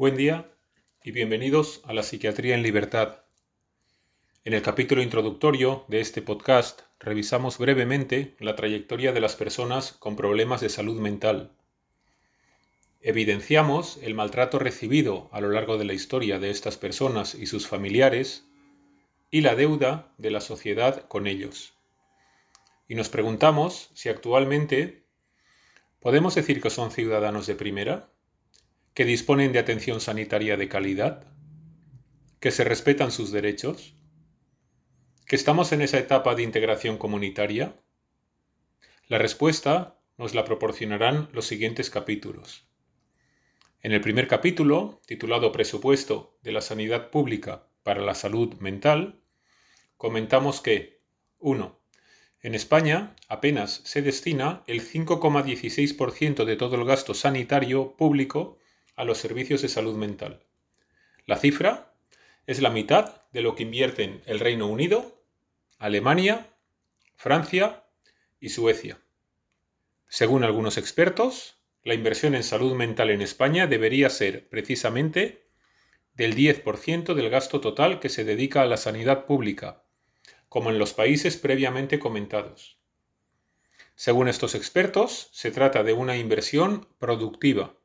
Buen día y bienvenidos a la Psiquiatría en Libertad. En el capítulo introductorio de este podcast revisamos brevemente la trayectoria de las personas con problemas de salud mental. Evidenciamos el maltrato recibido a lo largo de la historia de estas personas y sus familiares y la deuda de la sociedad con ellos. Y nos preguntamos si actualmente podemos decir que son ciudadanos de primera que disponen de atención sanitaria de calidad, que se respetan sus derechos, que estamos en esa etapa de integración comunitaria? La respuesta nos la proporcionarán los siguientes capítulos. En el primer capítulo, titulado Presupuesto de la Sanidad Pública para la Salud Mental, comentamos que 1. En España apenas se destina el 5,16% de todo el gasto sanitario público a los servicios de salud mental. La cifra es la mitad de lo que invierten el Reino Unido, Alemania, Francia y Suecia. Según algunos expertos, la inversión en salud mental en España debería ser precisamente del 10% del gasto total que se dedica a la sanidad pública, como en los países previamente comentados. Según estos expertos, se trata de una inversión productiva,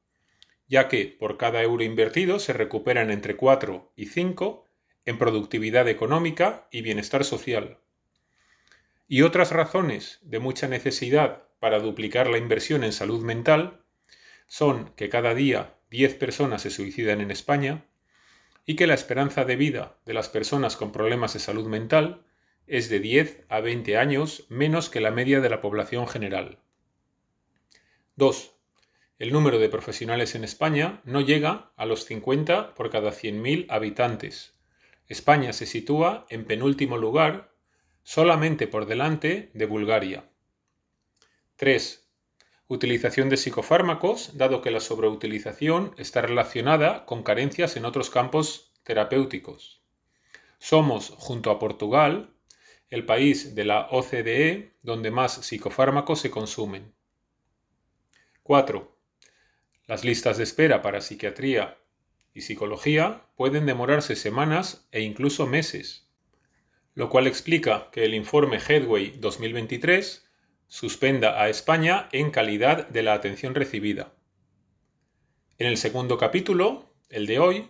ya que por cada euro invertido se recuperan entre 4 y 5 en productividad económica y bienestar social. Y otras razones de mucha necesidad para duplicar la inversión en salud mental son que cada día 10 personas se suicidan en España y que la esperanza de vida de las personas con problemas de salud mental es de 10 a 20 años menos que la media de la población general. 2 el número de profesionales en España no llega a los 50 por cada 100.000 habitantes. España se sitúa en penúltimo lugar, solamente por delante de Bulgaria. 3. Utilización de psicofármacos, dado que la sobreutilización está relacionada con carencias en otros campos terapéuticos. Somos, junto a Portugal, el país de la OCDE donde más psicofármacos se consumen. 4. Las listas de espera para psiquiatría y psicología pueden demorarse semanas e incluso meses, lo cual explica que el informe Headway 2023 suspenda a España en calidad de la atención recibida. En el segundo capítulo, el de hoy,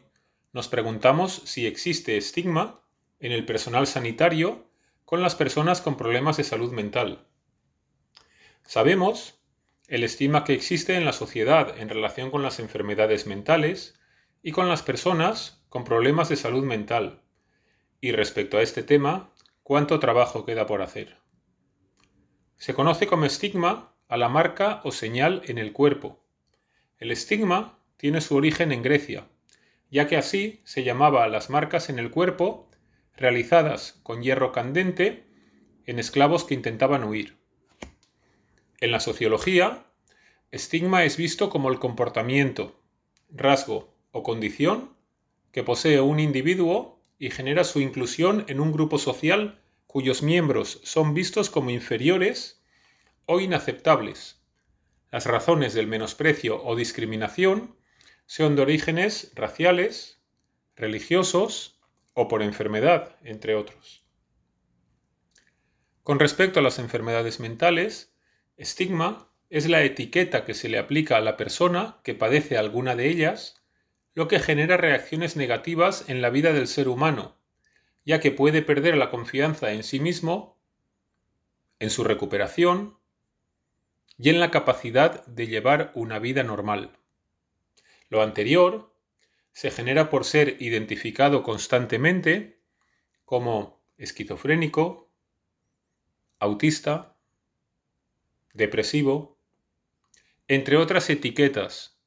nos preguntamos si existe estigma en el personal sanitario con las personas con problemas de salud mental. Sabemos el estima que existe en la sociedad en relación con las enfermedades mentales y con las personas con problemas de salud mental. Y respecto a este tema, ¿cuánto trabajo queda por hacer? Se conoce como estigma a la marca o señal en el cuerpo. El estigma tiene su origen en Grecia, ya que así se llamaba a las marcas en el cuerpo realizadas con hierro candente en esclavos que intentaban huir. En la sociología, estigma es visto como el comportamiento, rasgo o condición que posee un individuo y genera su inclusión en un grupo social cuyos miembros son vistos como inferiores o inaceptables. Las razones del menosprecio o discriminación son de orígenes raciales, religiosos o por enfermedad, entre otros. Con respecto a las enfermedades mentales, Estigma es la etiqueta que se le aplica a la persona que padece alguna de ellas, lo que genera reacciones negativas en la vida del ser humano, ya que puede perder la confianza en sí mismo, en su recuperación y en la capacidad de llevar una vida normal. Lo anterior se genera por ser identificado constantemente como esquizofrénico, autista, depresivo, entre otras etiquetas,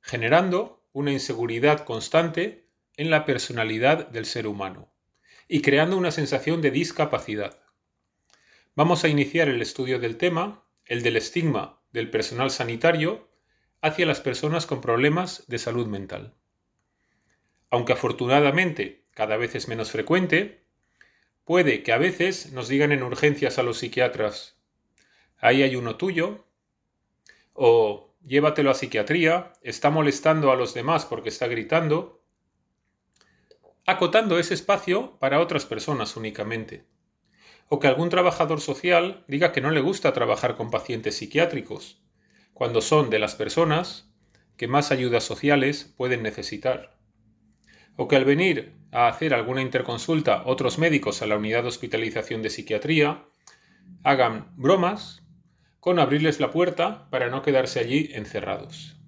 generando una inseguridad constante en la personalidad del ser humano y creando una sensación de discapacidad. Vamos a iniciar el estudio del tema, el del estigma del personal sanitario hacia las personas con problemas de salud mental. Aunque afortunadamente cada vez es menos frecuente, puede que a veces nos digan en urgencias a los psiquiatras, ahí hay uno tuyo, o llévatelo a psiquiatría, está molestando a los demás porque está gritando, acotando ese espacio para otras personas únicamente. O que algún trabajador social diga que no le gusta trabajar con pacientes psiquiátricos, cuando son de las personas que más ayudas sociales pueden necesitar. O que al venir a hacer alguna interconsulta otros médicos a la unidad de hospitalización de psiquiatría hagan bromas con abrirles la puerta para no quedarse allí encerrados.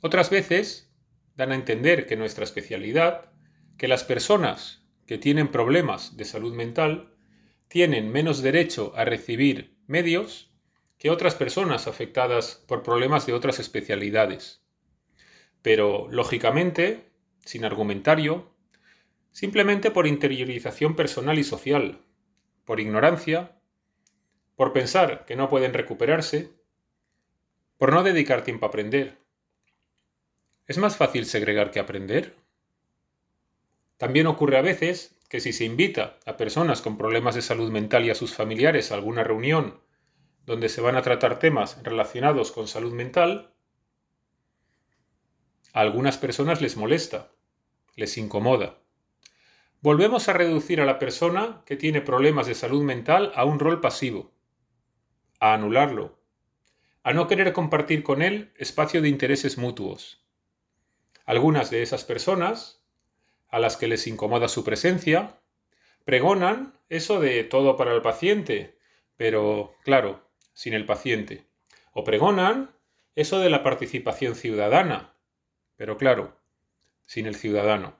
Otras veces dan a entender que nuestra especialidad, que las personas que tienen problemas de salud mental tienen menos derecho a recibir medios que otras personas afectadas por problemas de otras especialidades. Pero, lógicamente, sin argumentario, simplemente por interiorización personal y social, por ignorancia, por pensar que no pueden recuperarse, por no dedicar tiempo a aprender. ¿Es más fácil segregar que aprender? También ocurre a veces que si se invita a personas con problemas de salud mental y a sus familiares a alguna reunión donde se van a tratar temas relacionados con salud mental, a algunas personas les molesta, les incomoda. Volvemos a reducir a la persona que tiene problemas de salud mental a un rol pasivo, a anularlo, a no querer compartir con él espacio de intereses mutuos. Algunas de esas personas, a las que les incomoda su presencia, pregonan eso de todo para el paciente, pero, claro, sin el paciente. O pregonan eso de la participación ciudadana, pero claro, sin el ciudadano.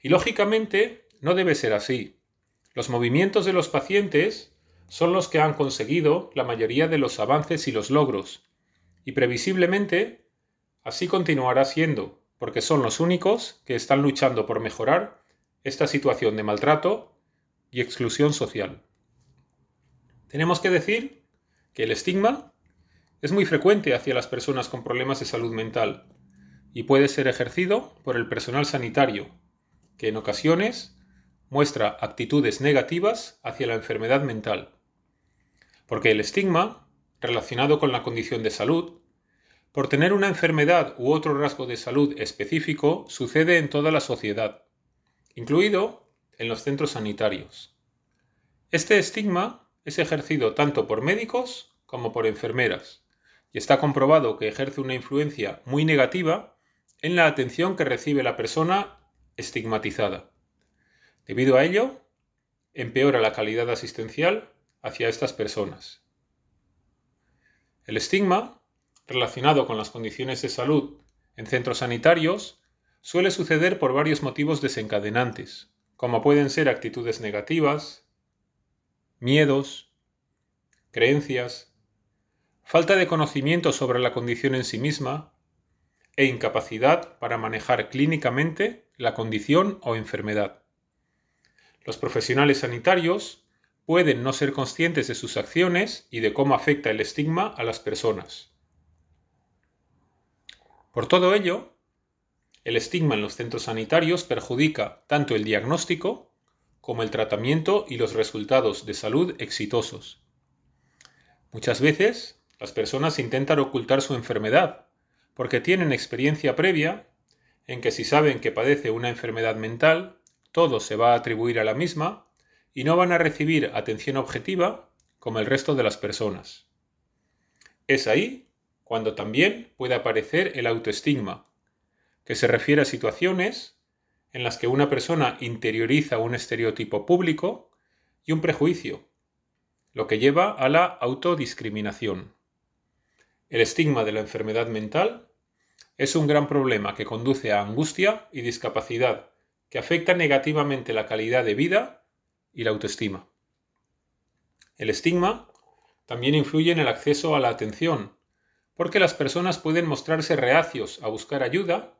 Y lógicamente no debe ser así. Los movimientos de los pacientes son los que han conseguido la mayoría de los avances y los logros, y previsiblemente así continuará siendo, porque son los únicos que están luchando por mejorar esta situación de maltrato y exclusión social. Tenemos que decir que el estigma es muy frecuente hacia las personas con problemas de salud mental y puede ser ejercido por el personal sanitario, que en ocasiones muestra actitudes negativas hacia la enfermedad mental. Porque el estigma, relacionado con la condición de salud, por tener una enfermedad u otro rasgo de salud específico, sucede en toda la sociedad, incluido en los centros sanitarios. Este estigma es ejercido tanto por médicos como por enfermeras, y está comprobado que ejerce una influencia muy negativa en la atención que recibe la persona estigmatizada. Debido a ello, empeora la calidad asistencial hacia estas personas. El estigma, relacionado con las condiciones de salud en centros sanitarios, suele suceder por varios motivos desencadenantes, como pueden ser actitudes negativas, miedos, creencias, falta de conocimiento sobre la condición en sí misma e incapacidad para manejar clínicamente la condición o enfermedad. Los profesionales sanitarios pueden no ser conscientes de sus acciones y de cómo afecta el estigma a las personas. Por todo ello, el estigma en los centros sanitarios perjudica tanto el diagnóstico como el tratamiento y los resultados de salud exitosos. Muchas veces las personas intentan ocultar su enfermedad porque tienen experiencia previa en que si saben que padece una enfermedad mental, todo se va a atribuir a la misma y no van a recibir atención objetiva como el resto de las personas. Es ahí cuando también puede aparecer el autoestigma, que se refiere a situaciones en las que una persona interioriza un estereotipo público y un prejuicio, lo que lleva a la autodiscriminación. El estigma de la enfermedad mental es un gran problema que conduce a angustia y discapacidad, que afecta negativamente la calidad de vida y la autoestima. El estigma también influye en el acceso a la atención, porque las personas pueden mostrarse reacios a buscar ayuda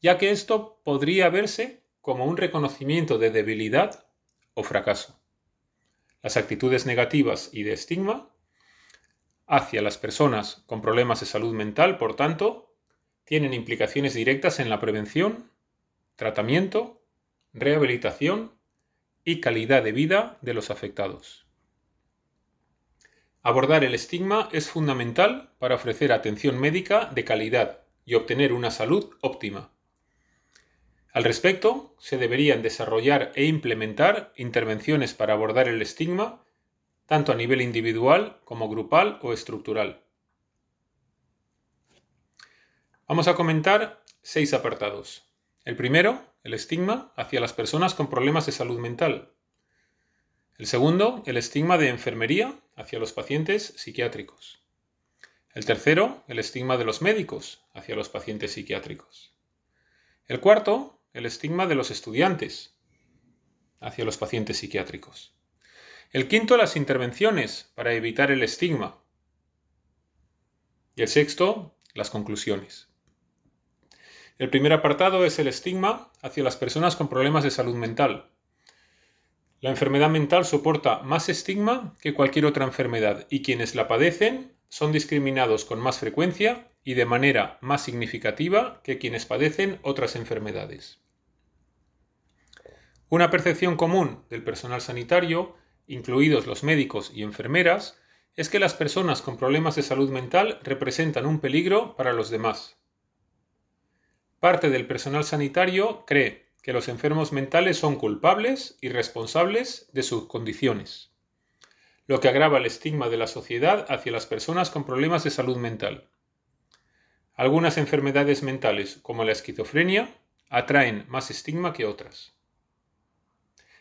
ya que esto podría verse como un reconocimiento de debilidad o fracaso. Las actitudes negativas y de estigma hacia las personas con problemas de salud mental, por tanto, tienen implicaciones directas en la prevención, tratamiento, rehabilitación y calidad de vida de los afectados. Abordar el estigma es fundamental para ofrecer atención médica de calidad y obtener una salud óptima. Al respecto, se deberían desarrollar e implementar intervenciones para abordar el estigma, tanto a nivel individual como grupal o estructural. Vamos a comentar seis apartados. El primero, el estigma hacia las personas con problemas de salud mental. El segundo, el estigma de enfermería hacia los pacientes psiquiátricos. El tercero, el estigma de los médicos hacia los pacientes psiquiátricos. El cuarto, el estigma de los estudiantes hacia los pacientes psiquiátricos. El quinto, las intervenciones para evitar el estigma. Y el sexto, las conclusiones. El primer apartado es el estigma hacia las personas con problemas de salud mental. La enfermedad mental soporta más estigma que cualquier otra enfermedad y quienes la padecen son discriminados con más frecuencia y de manera más significativa que quienes padecen otras enfermedades. Una percepción común del personal sanitario, incluidos los médicos y enfermeras, es que las personas con problemas de salud mental representan un peligro para los demás. Parte del personal sanitario cree que los enfermos mentales son culpables y responsables de sus condiciones, lo que agrava el estigma de la sociedad hacia las personas con problemas de salud mental. Algunas enfermedades mentales, como la esquizofrenia, atraen más estigma que otras.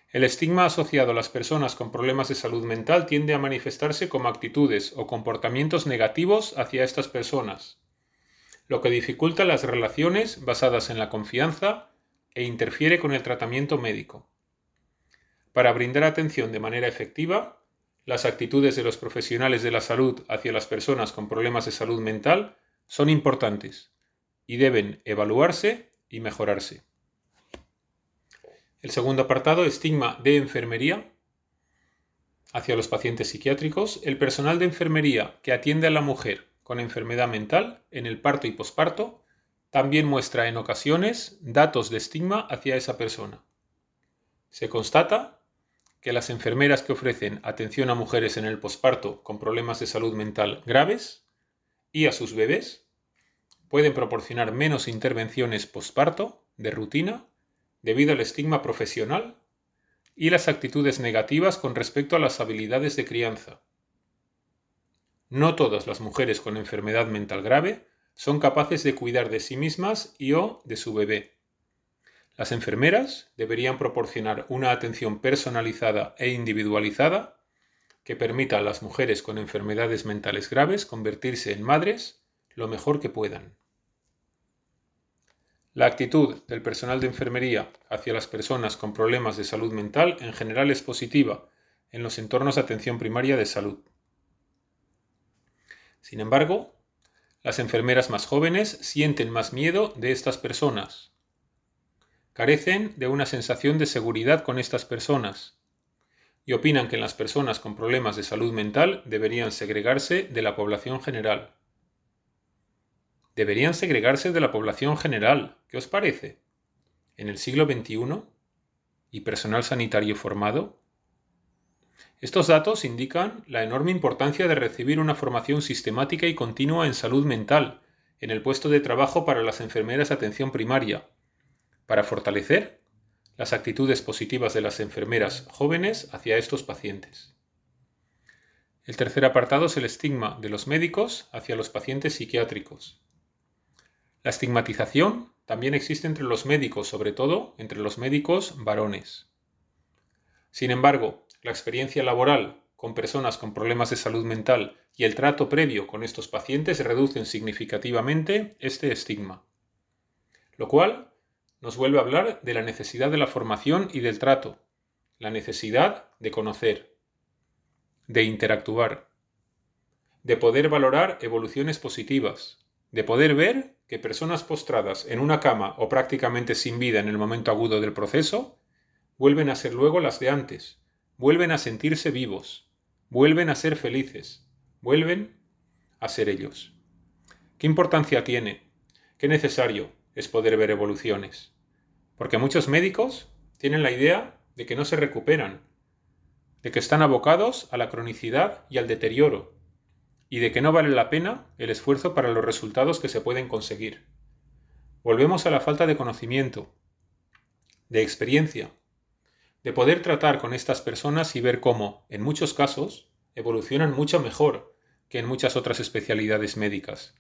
El estigma asociado a las personas con problemas de salud mental tiende a manifestarse como actitudes o comportamientos negativos hacia estas personas, lo que dificulta las relaciones basadas en la confianza e interfiere con el tratamiento médico. Para brindar atención de manera efectiva, las actitudes de los profesionales de la salud hacia las personas con problemas de salud mental son importantes y deben evaluarse y mejorarse. El segundo apartado, estigma de enfermería. Hacia los pacientes psiquiátricos, el personal de enfermería que atiende a la mujer con enfermedad mental en el parto y posparto también muestra en ocasiones datos de estigma hacia esa persona. Se constata que las enfermeras que ofrecen atención a mujeres en el posparto con problemas de salud mental graves y a sus bebés pueden proporcionar menos intervenciones posparto de rutina debido al estigma profesional y las actitudes negativas con respecto a las habilidades de crianza. No todas las mujeres con enfermedad mental grave son capaces de cuidar de sí mismas y o de su bebé. Las enfermeras deberían proporcionar una atención personalizada e individualizada que permita a las mujeres con enfermedades mentales graves convertirse en madres lo mejor que puedan. La actitud del personal de enfermería hacia las personas con problemas de salud mental en general es positiva en los entornos de atención primaria de salud. Sin embargo, las enfermeras más jóvenes sienten más miedo de estas personas. Carecen de una sensación de seguridad con estas personas y opinan que las personas con problemas de salud mental deberían segregarse de la población general. Deberían segregarse de la población general. ¿Qué os parece? ¿En el siglo XXI? ¿Y personal sanitario formado? Estos datos indican la enorme importancia de recibir una formación sistemática y continua en salud mental en el puesto de trabajo para las enfermeras de atención primaria, para fortalecer las actitudes positivas de las enfermeras jóvenes hacia estos pacientes. El tercer apartado es el estigma de los médicos hacia los pacientes psiquiátricos. La estigmatización también existe entre los médicos, sobre todo entre los médicos varones. Sin embargo, la experiencia laboral con personas con problemas de salud mental y el trato previo con estos pacientes reducen significativamente este estigma. Lo cual nos vuelve a hablar de la necesidad de la formación y del trato, la necesidad de conocer, de interactuar, de poder valorar evoluciones positivas, de poder ver que personas postradas en una cama o prácticamente sin vida en el momento agudo del proceso vuelven a ser luego las de antes, vuelven a sentirse vivos, vuelven a ser felices, vuelven a ser ellos. ¿Qué importancia tiene? ¿Qué necesario es poder ver evoluciones? Porque muchos médicos tienen la idea de que no se recuperan, de que están abocados a la cronicidad y al deterioro, y de que no vale la pena el esfuerzo para los resultados que se pueden conseguir. Volvemos a la falta de conocimiento, de experiencia, de poder tratar con estas personas y ver cómo, en muchos casos, evolucionan mucho mejor que en muchas otras especialidades médicas.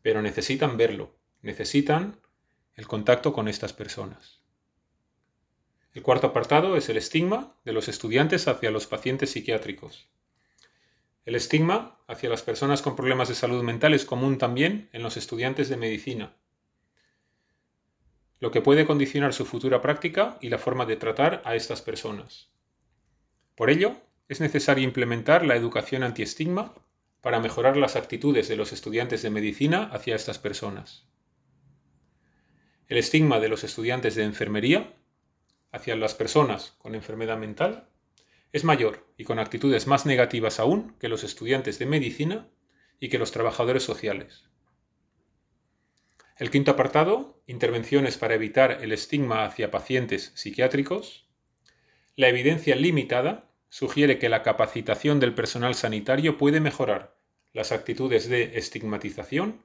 Pero necesitan verlo, necesitan el contacto con estas personas. El cuarto apartado es el estigma de los estudiantes hacia los pacientes psiquiátricos. El estigma hacia las personas con problemas de salud mental es común también en los estudiantes de medicina, lo que puede condicionar su futura práctica y la forma de tratar a estas personas. Por ello, es necesario implementar la educación antiestigma para mejorar las actitudes de los estudiantes de medicina hacia estas personas. El estigma de los estudiantes de enfermería hacia las personas con enfermedad mental es mayor y con actitudes más negativas aún que los estudiantes de medicina y que los trabajadores sociales. El quinto apartado, intervenciones para evitar el estigma hacia pacientes psiquiátricos. La evidencia limitada sugiere que la capacitación del personal sanitario puede mejorar las actitudes de estigmatización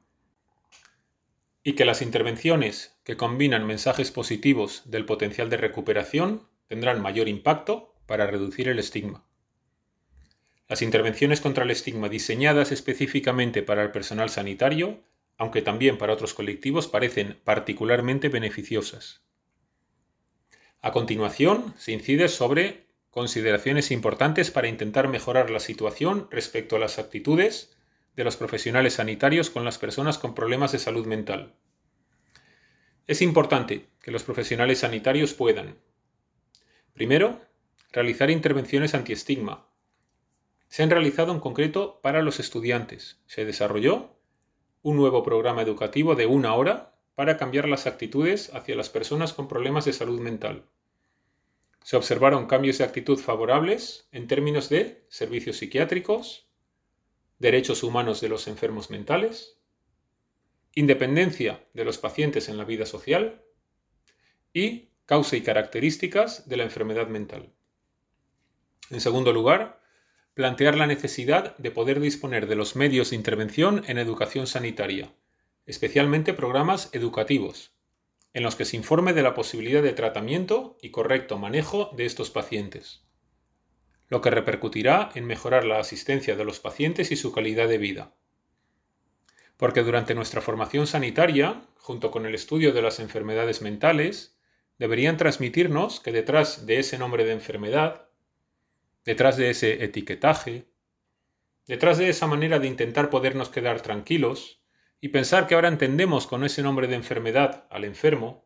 y que las intervenciones que combinan mensajes positivos del potencial de recuperación tendrán mayor impacto para reducir el estigma. Las intervenciones contra el estigma diseñadas específicamente para el personal sanitario, aunque también para otros colectivos, parecen particularmente beneficiosas. A continuación, se incide sobre consideraciones importantes para intentar mejorar la situación respecto a las actitudes de los profesionales sanitarios con las personas con problemas de salud mental. Es importante que los profesionales sanitarios puedan, primero, realizar intervenciones antiestigma. Se han realizado en concreto para los estudiantes. Se desarrolló un nuevo programa educativo de una hora para cambiar las actitudes hacia las personas con problemas de salud mental. Se observaron cambios de actitud favorables en términos de servicios psiquiátricos, derechos humanos de los enfermos mentales, independencia de los pacientes en la vida social y causa y características de la enfermedad mental. En segundo lugar, plantear la necesidad de poder disponer de los medios de intervención en educación sanitaria, especialmente programas educativos, en los que se informe de la posibilidad de tratamiento y correcto manejo de estos pacientes, lo que repercutirá en mejorar la asistencia de los pacientes y su calidad de vida. Porque durante nuestra formación sanitaria, junto con el estudio de las enfermedades mentales, deberían transmitirnos que detrás de ese nombre de enfermedad detrás de ese etiquetaje, detrás de esa manera de intentar podernos quedar tranquilos y pensar que ahora entendemos con ese nombre de enfermedad al enfermo,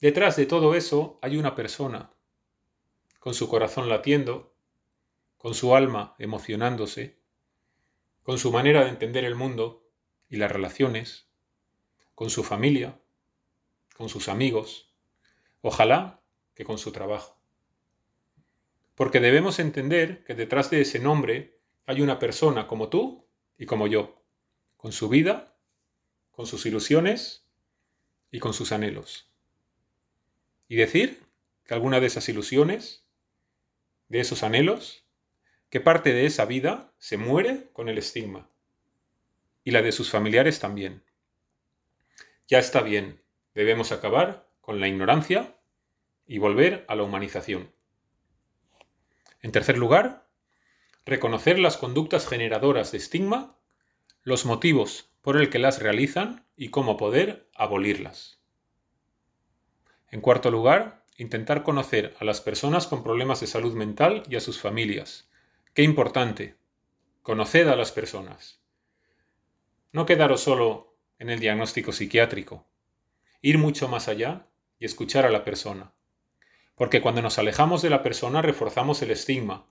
detrás de todo eso hay una persona, con su corazón latiendo, con su alma emocionándose, con su manera de entender el mundo y las relaciones, con su familia, con sus amigos, ojalá que con su trabajo porque debemos entender que detrás de ese nombre hay una persona como tú y como yo, con su vida, con sus ilusiones y con sus anhelos. Y decir que alguna de esas ilusiones, de esos anhelos, que parte de esa vida se muere con el estigma. Y la de sus familiares también. Ya está bien, debemos acabar con la ignorancia y volver a la humanización. En tercer lugar, reconocer las conductas generadoras de estigma, los motivos por el que las realizan y cómo poder abolirlas. En cuarto lugar, intentar conocer a las personas con problemas de salud mental y a sus familias. Qué importante. Conoced a las personas. No quedaros solo en el diagnóstico psiquiátrico. Ir mucho más allá y escuchar a la persona. Porque cuando nos alejamos de la persona reforzamos el estigma,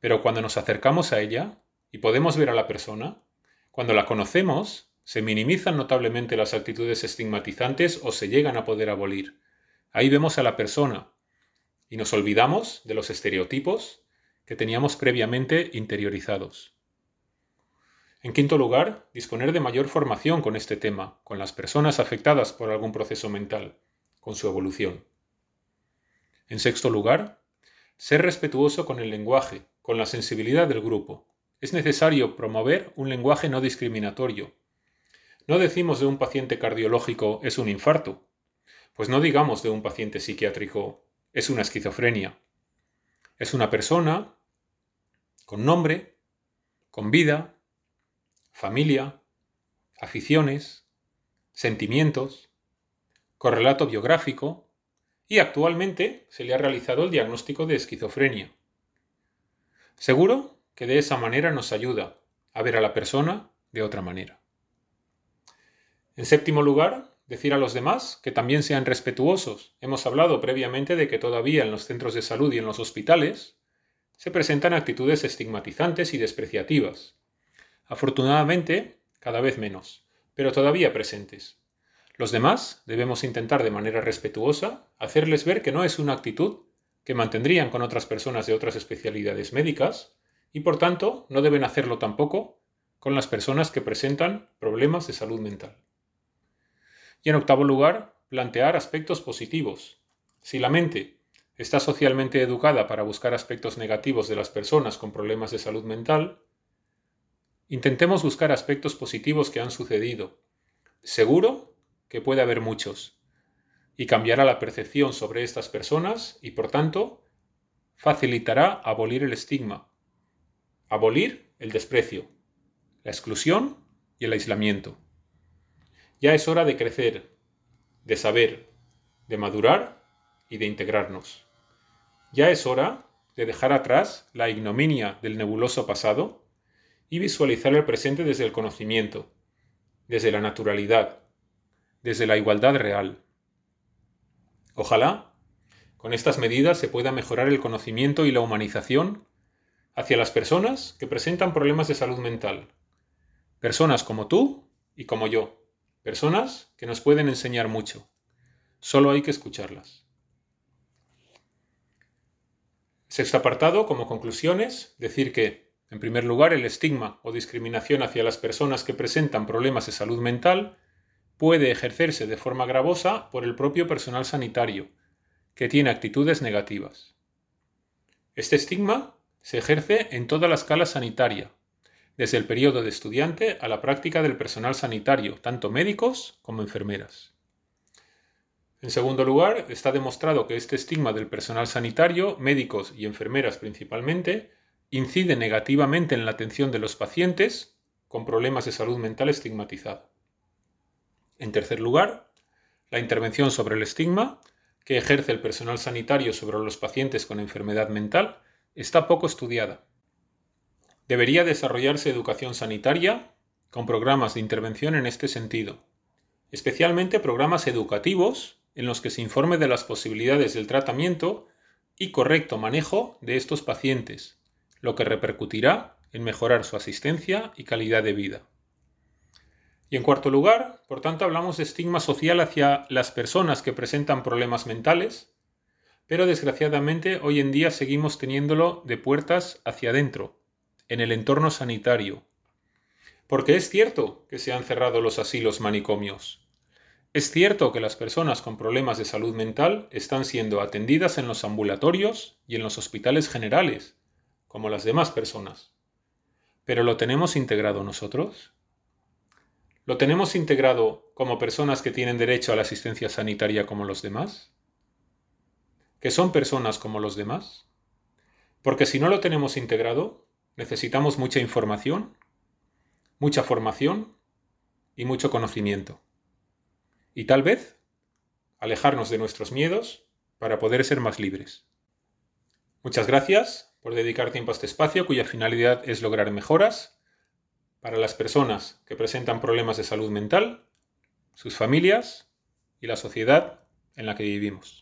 pero cuando nos acercamos a ella y podemos ver a la persona, cuando la conocemos, se minimizan notablemente las actitudes estigmatizantes o se llegan a poder abolir. Ahí vemos a la persona y nos olvidamos de los estereotipos que teníamos previamente interiorizados. En quinto lugar, disponer de mayor formación con este tema, con las personas afectadas por algún proceso mental, con su evolución. En sexto lugar, Ser respetuoso con el lenguaje, con la sensibilidad del grupo. Es necesario promover un lenguaje no discriminatorio. No decimos de un paciente cardiológico es un infarto, pues no digamos de un paciente psiquiátrico es una esquizofrenia. Es una persona con nombre, con vida, familia, aficiones, sentimientos, correlato biográfico y actualmente se le ha realizado el diagnóstico de esquizofrenia. Seguro que de esa manera nos ayuda a ver a la persona de otra manera. En séptimo lugar, decir a los demás que también sean respetuosos. Hemos hablado previamente de que todavía en los centros de salud y en los hospitales se presentan actitudes estigmatizantes y despreciativas. Afortunadamente, cada vez menos, pero todavía presentes. Los demás debemos intentar de manera respetuosa hacerles ver que no es una actitud que mantendrían con otras personas de otras especialidades médicas y por tanto no deben hacerlo tampoco con las personas que presentan problemas de salud mental. Y en octavo lugar, plantear aspectos positivos. Si la mente está socialmente educada para buscar aspectos negativos de las personas con problemas de salud mental, intentemos buscar aspectos positivos que han sucedido. Seguro que puede haber muchos, y cambiará la percepción sobre estas personas y, por tanto, facilitará abolir el estigma, abolir el desprecio, la exclusión y el aislamiento. Ya es hora de crecer, de saber, de madurar y de integrarnos. Ya es hora de dejar atrás la ignominia del nebuloso pasado y visualizar el presente desde el conocimiento, desde la naturalidad, desde la igualdad real. Ojalá, con estas medidas se pueda mejorar el conocimiento y la humanización hacia las personas que presentan problemas de salud mental. Personas como tú y como yo. Personas que nos pueden enseñar mucho. Solo hay que escucharlas. Sexto apartado, como conclusiones, decir que, en primer lugar, el estigma o discriminación hacia las personas que presentan problemas de salud mental puede ejercerse de forma gravosa por el propio personal sanitario, que tiene actitudes negativas. Este estigma se ejerce en toda la escala sanitaria, desde el periodo de estudiante a la práctica del personal sanitario, tanto médicos como enfermeras. En segundo lugar, está demostrado que este estigma del personal sanitario, médicos y enfermeras principalmente, incide negativamente en la atención de los pacientes con problemas de salud mental estigmatizada. En tercer lugar, la intervención sobre el estigma que ejerce el personal sanitario sobre los pacientes con enfermedad mental está poco estudiada. Debería desarrollarse educación sanitaria con programas de intervención en este sentido, especialmente programas educativos en los que se informe de las posibilidades del tratamiento y correcto manejo de estos pacientes, lo que repercutirá en mejorar su asistencia y calidad de vida. Y en cuarto lugar, por tanto, hablamos de estigma social hacia las personas que presentan problemas mentales, pero desgraciadamente hoy en día seguimos teniéndolo de puertas hacia adentro, en el entorno sanitario. Porque es cierto que se han cerrado los asilos manicomios. Es cierto que las personas con problemas de salud mental están siendo atendidas en los ambulatorios y en los hospitales generales, como las demás personas. ¿Pero lo tenemos integrado nosotros? ¿Lo tenemos integrado como personas que tienen derecho a la asistencia sanitaria como los demás? ¿Que son personas como los demás? Porque si no lo tenemos integrado, necesitamos mucha información, mucha formación y mucho conocimiento. Y tal vez alejarnos de nuestros miedos para poder ser más libres. Muchas gracias por dedicar tiempo a este espacio cuya finalidad es lograr mejoras para las personas que presentan problemas de salud mental, sus familias y la sociedad en la que vivimos.